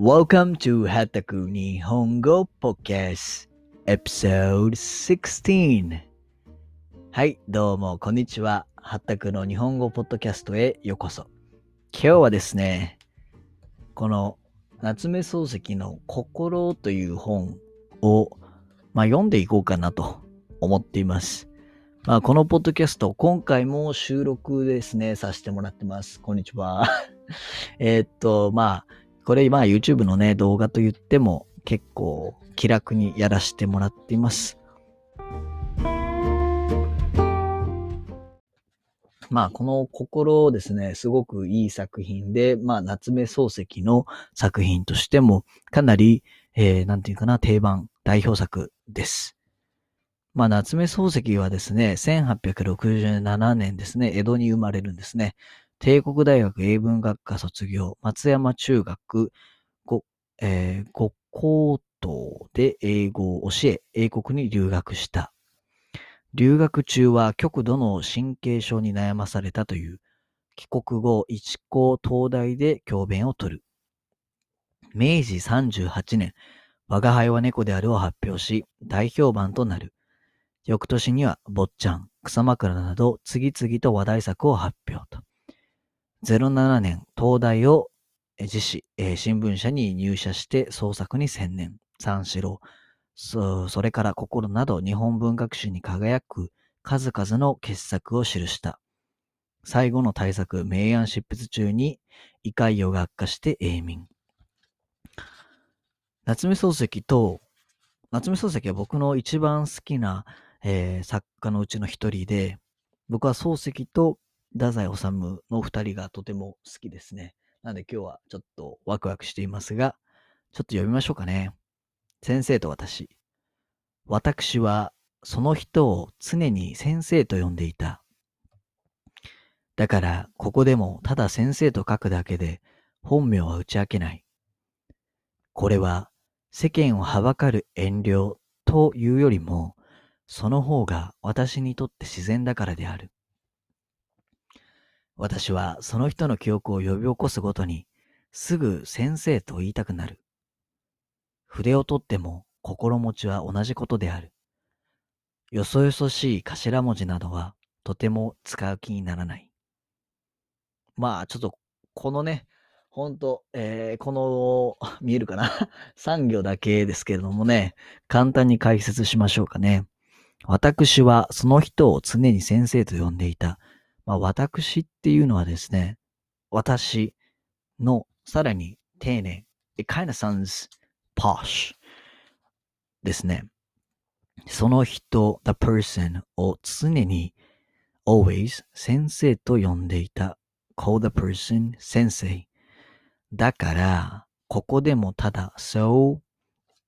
Welcome to はたく日本語 Podcast Episode 16はい、どうも、こんにちは。はったくの日本語ポッドキャストへようこそ。今日はですね、この夏目漱石の心という本を、まあ、読んでいこうかなと思っています。まあ、このポッドキャスト、今回も収録ですね、させてもらってます。こんにちは。えっと、まあ、これ、まあ、YouTube のね、動画と言っても結構気楽にやらせてもらっています。まあ、この心ですね、すごくいい作品で、まあ、夏目漱石の作品としても、かなり、えー、なんていうかな、定番、代表作です。まあ、夏目漱石はですね、1867年ですね、江戸に生まれるんですね。帝国大学英文学科卒業、松山中学、ご、えー、五高等で英語を教え、英国に留学した。留学中は極度の神経症に悩まされたという。帰国後、一高東大で教鞭を取る。明治38年、我が輩は猫であるを発表し、大評判となる。翌年には、坊ちゃん、草枕など、次々と話題作を発表と。07年、東大を自史、えー新聞社に入社して創作に専念。三四郎。そそれから心など日本文学史に輝く数々の傑作を記した。最後の大作、明暗執筆中に胃潰瘍が悪化して永眠。夏目漱石と、夏目漱石は僕の一番好きな、えー作家のうちの一人で、僕は漱石と太宰治の二人がとても好きですね。なので今日はちょっとワクワクしていますが、ちょっと読みましょうかね。先生と私。私はその人を常に先生と呼んでいた。だから、ここでもただ先生と書くだけで本名は打ち明けない。これは世間をはばかる遠慮というよりも、その方が私にとって自然だからである。私はその人の記憶を呼び起こすごとに、すぐ先生と言いたくなる。筆を取っても心持ちは同じことである。よそよそしい頭文字などはとても使う気にならない。まあ、ちょっと、このね、ほんと、えーこの、見えるかな ?3 行だけですけれどもね、簡単に解説しましょうかね。私はその人を常に先生と呼んでいた。まあ、私っていうのはですね、私のさらに丁寧。It kind of sounds posh ですね。その人、the person を常に always 先生と呼んでいた。call the person 先生。だから、ここでもただ so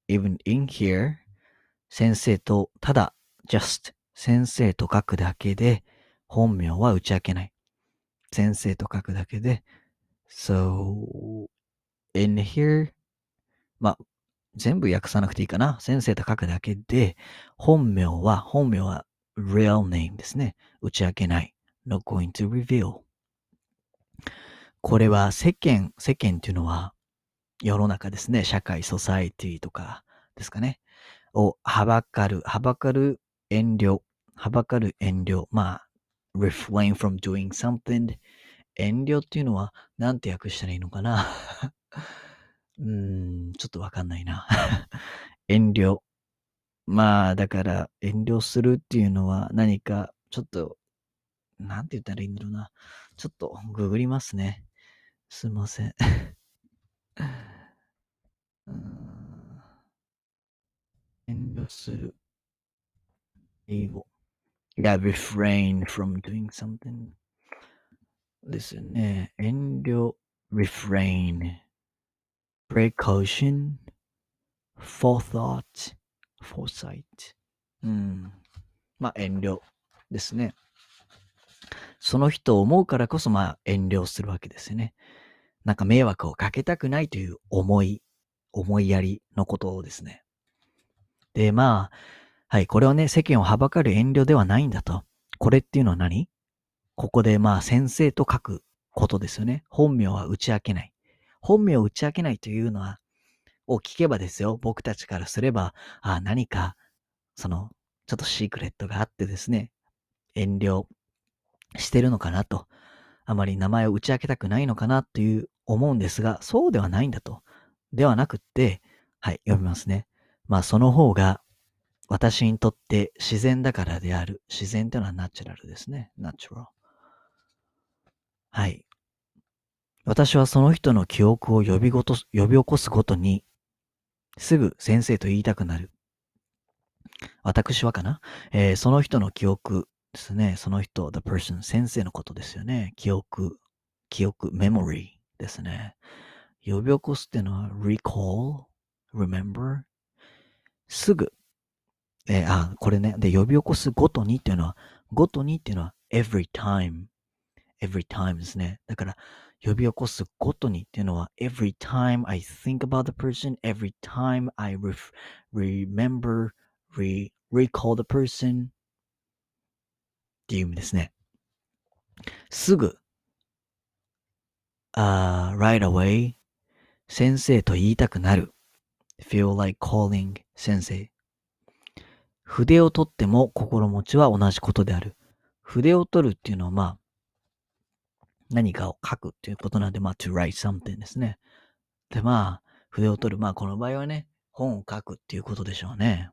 even in here 先生とただ just 先生と書くだけで本名は打ち明けない。先生と書くだけで so in here ま、全部訳さなくていいかな。先生と書くだけで、本名は、本名は real name ですね。打ち明けない。not going to reveal。これは世間、世間っていうのは世の中ですね。社会、ソサエティとかですかね。をはばかる、はばかる遠慮、はばかる遠慮。まあ、refrain from doing something。遠慮っていうのは、なんて訳したらいいのかな？うーん、ちょっとわかんないな。遠慮。まあ、だから、遠慮するっていうのは何か、ちょっと、なんて言ったらいいんだろうな。ちょっと、ググりますね。すいません。うん遠慮する。英語。Yeah, refrain from doing something. ですよね。遠慮、refrain. precaution, forethought, foresight. うん。まあ、遠慮ですね。その人を思うからこそ、まあ、遠慮するわけですよね。なんか迷惑をかけたくないという思い、思いやりのことですね。で、まあ、はい、これはね、世間をはばかる遠慮ではないんだと。これっていうのは何？ここで、まあ、先生と書くことですよね。本名は打ち明けない。本名を打ち明けないというのは、を聞けばですよ、僕たちからすれば、あ何か、その、ちょっとシークレットがあってですね、遠慮してるのかなと、あまり名前を打ち明けたくないのかなという思うんですが、そうではないんだと。ではなくって、はい、読みますね。まあその方が私にとって自然だからである。自然というのはナチュラルですね。ナチュラル。はい。私はその人の記憶を呼びごと呼び起こすごとに、すぐ先生と言いたくなる。私はかな、えー、その人の記憶ですね。その人、the person、先生のことですよね。記憶、記憶、memory ですね。呼び起こすっていうのは recall, remember すぐ。えー、あ、これね。で、呼び起こすごとにっていうのは、ごとにっていうのは every time, every time ですね。だから、呼び起こすごとにっていうのは every time I think about the person, every time I re remember, re, recall the person っていう意味ですね。すぐ、uh, right away 先生と言いたくなる feel like calling 先生筆を取っても心持ちは同じことである。筆を取るっていうのはまあ何かを書くっていうことなんで、まあ、to write something ですね。で、まあ、筆を取る。まあ、この場合はね、本を書くっていうことでしょうね。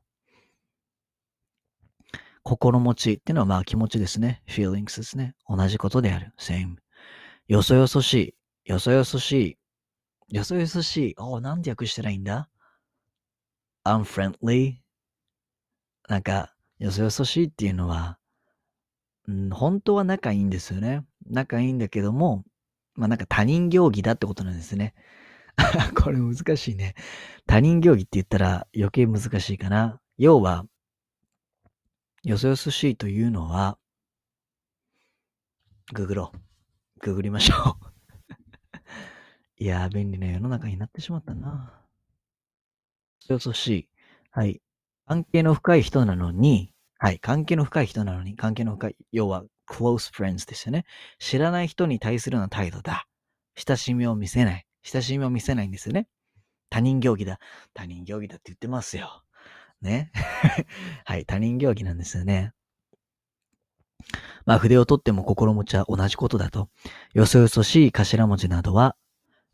心持ちっていうのはまあ気持ちですね。feelings ですね。同じことである。same。よそよそしい。よそよそしい。よそよそしい。おなんで訳したらいいんだ ?unfriendly。なんか、よそよそしいっていうのは、うん、本当は仲いいんですよね。仲いいんだけども、まあなんか他人行儀だってことなんですね。これ難しいね。他人行儀って言ったら余計難しいかな。要は、よそよそしいというのは、ググろう。ググりましょう いやー、便利な世の中になってしまったな。よそよそしい。はい。関係の深い人なのに、はい。関係の深い人なのに、関係の深い、要は close friends ですよね。知らない人に対するような態度だ。親しみを見せない。親しみを見せないんですよね。他人行儀だ。他人行儀だって言ってますよ。ね。はい。他人行儀なんですよね。まあ、筆を取っても心持ちは同じことだと。よそよそしい頭文字などは、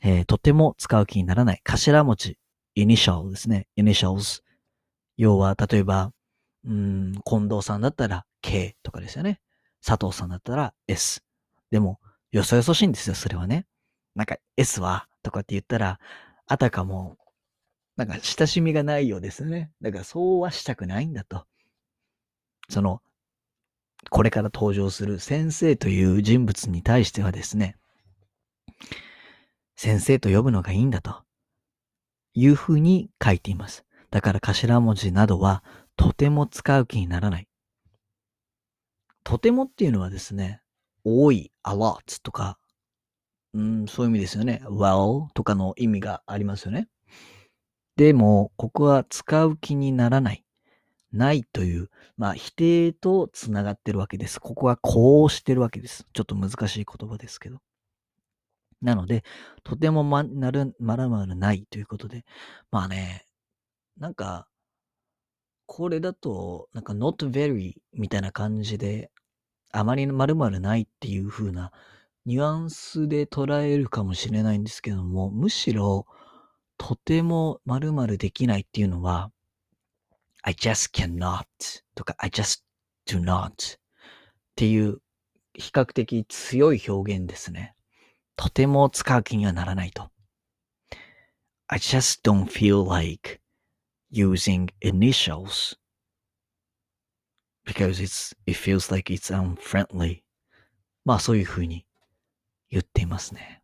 えー、とても使う気にならない。頭文字、イニシャルですね。 initials。要は、例えば、うん、近藤さんだったら K とかですよね。佐藤さんだったら S。でも、よそよそしいんですよ、それはね。なんか S はとかって言ったら、あたかも、なんか親しみがないようですね。だからそうはしたくないんだと。その、これから登場する先生という人物に対してはですね、先生と呼ぶのがいいんだというふうに書いています。だから頭文字などはとても使う気にならない。とてもっていうのはですね、多い、a lot とか、うん、そういう意味ですよね。well とかの意味がありますよね。でも、ここは使う気にならない。ないという、まあ、否定とつながってるわけです。ここはこうしてるわけです。ちょっと難しい言葉ですけど。なので、とてもま、なる、まるまるないということで、まあね、なんか、これだと、なんか not very みたいな感じで、あまり〇〇ないっていう風なニュアンスで捉えるかもしれないんですけども、むしろ、とても〇〇できないっていうのは、I just cannot とか I just do not っていう比較的強い表現ですね。とても使う気にはならないと。I just don't feel like using initials because it's, it feels like it's unfriendly. まあそういうふうに言っていますね。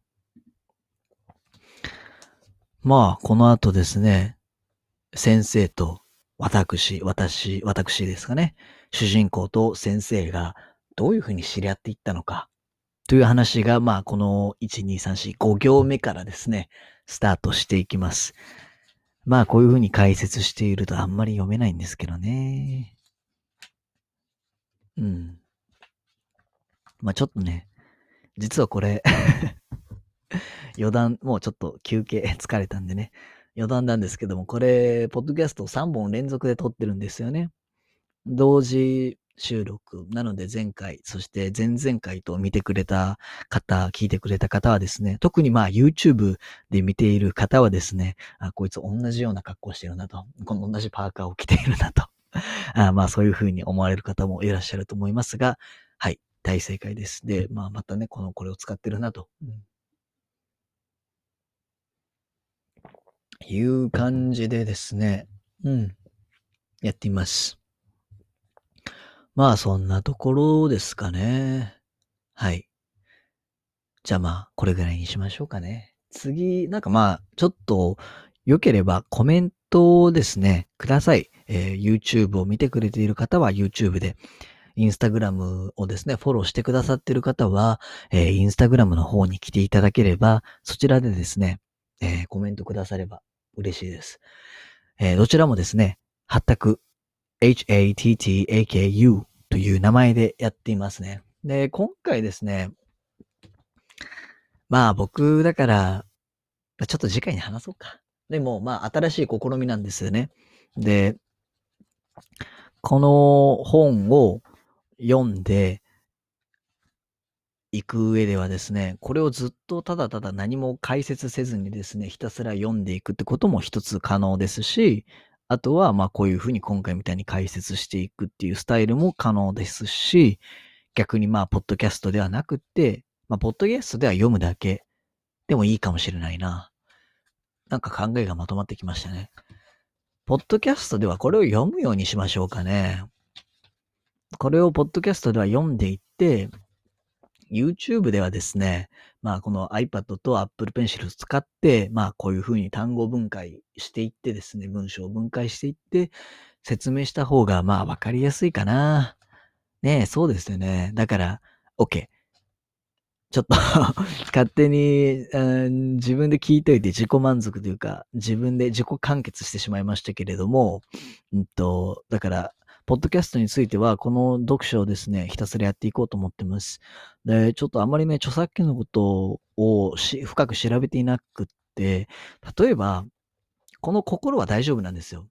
まあこの後ですね、先生と私、私、私ですかね。主人公と先生がどういうふうに知り合っていったのかという話が、まあこの1、2、3、4、5行目からですね、スタートしていきます。まあこういうふうに解説しているとあんまり読めないんですけどね。うん。まあちょっとね、実はこれ 余談、もうちょっと休憩疲れたんでね、余談なんですけども、これ、ポッドキャスト3本連続で撮ってるんですよね。同時収録。なので前回、そして前々回と見てくれた方、聞いてくれた方はですね、特にまあ YouTube で見ている方はですね、あ、こいつ同じような格好してるなと。この同じパーカーを着ているなと。あまあそういうふうに思われる方もいらっしゃると思いますが、はい、大正解です。で、まあまたね、この、これを使ってるなと。うんいう感じでですね、うん、やってみます。まあそんなところですかね。はい。じゃあまあ、これぐらいにしましょうかね。次、なんかまあ、ちょっと、良ければコメントをですね、ください。えー、YouTube を見てくれている方は YouTube で、Instagram をですね、フォローしてくださっている方は、えー、Instagram の方に来ていただければ、そちらでですね、えー、コメントくだされば嬉しいです。えー、どちらもですね、はったく hattaku という名前でやっていますね。で、今回ですね、まあ僕だから、ちょっと次回に話そうか。でも、まあ新しい試みなんですよね。で、この本を読んでいく上ではですね、これをずっとただただ何も解説せずにですね、ひたすら読んでいくってことも一つ可能ですし、あとは、まあこういうふうに今回みたいに解説していくっていうスタイルも可能ですし、逆にまあ、ポッドキャストではなくて、まあ、ポッドキャストでは読むだけでもいいかもしれないな。なんか考えがまとまってきましたね。ポッドキャストではこれを読むようにしましょうかね。これをポッドキャストでは読んでいって、YouTube ではですね、まあこの iPad と Apple Pencil を使って、まあこういうふうに単語分解していってですね、文章を分解していって説明した方がまあわかりやすいかな。ねえ、そうですよね。だから、OK。ちょっと 勝手に、うん、自分で聞いといて自己満足というか、自分で自己完結してしまいましたけれども、うんと、だから、ポッドキャストについては、この読書をですね、ひたすらやっていこうと思ってます。で、ちょっとあまりね、著作権のことを深く調べていなくって、例えば、この心は大丈夫なんですよ。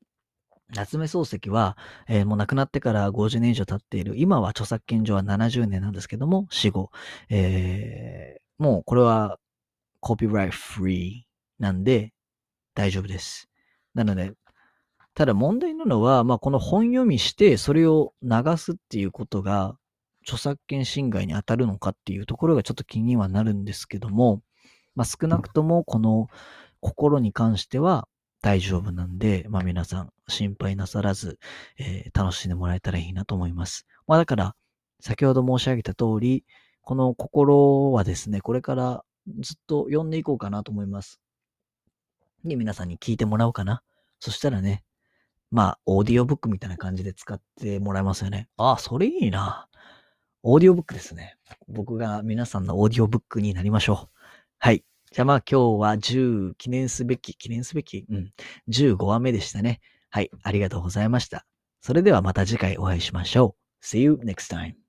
夏目漱石は、えー、もう亡くなってから50年以上経っている。今は著作権上は70年なんですけども、死後。えー、もうこれはコピーライフリーなんで大丈夫です。なので、ただ問題なのは、まあ、この本読みして、それを流すっていうことが、著作権侵害に当たるのかっていうところがちょっと気にはなるんですけども、まあ、少なくともこの心に関しては大丈夫なんで、まあ、皆さん心配なさらず、えー、楽しんでもらえたらいいなと思います。まあ、だから、先ほど申し上げた通り、この心はですね、これからずっと読んでいこうかなと思います。で、皆さんに聞いてもらおうかな。そしたらね、まあ、オーディオブックみたいな感じで使ってもらえますよね。ああ、それいいな。オーディオブックですね。僕が皆さんのオーディオブックになりましょう。はい。じゃあまあ今日は10記念すべき、記念すべき、うん、15話目でしたね。はい。ありがとうございました。それではまた次回お会いしましょう。See you next time.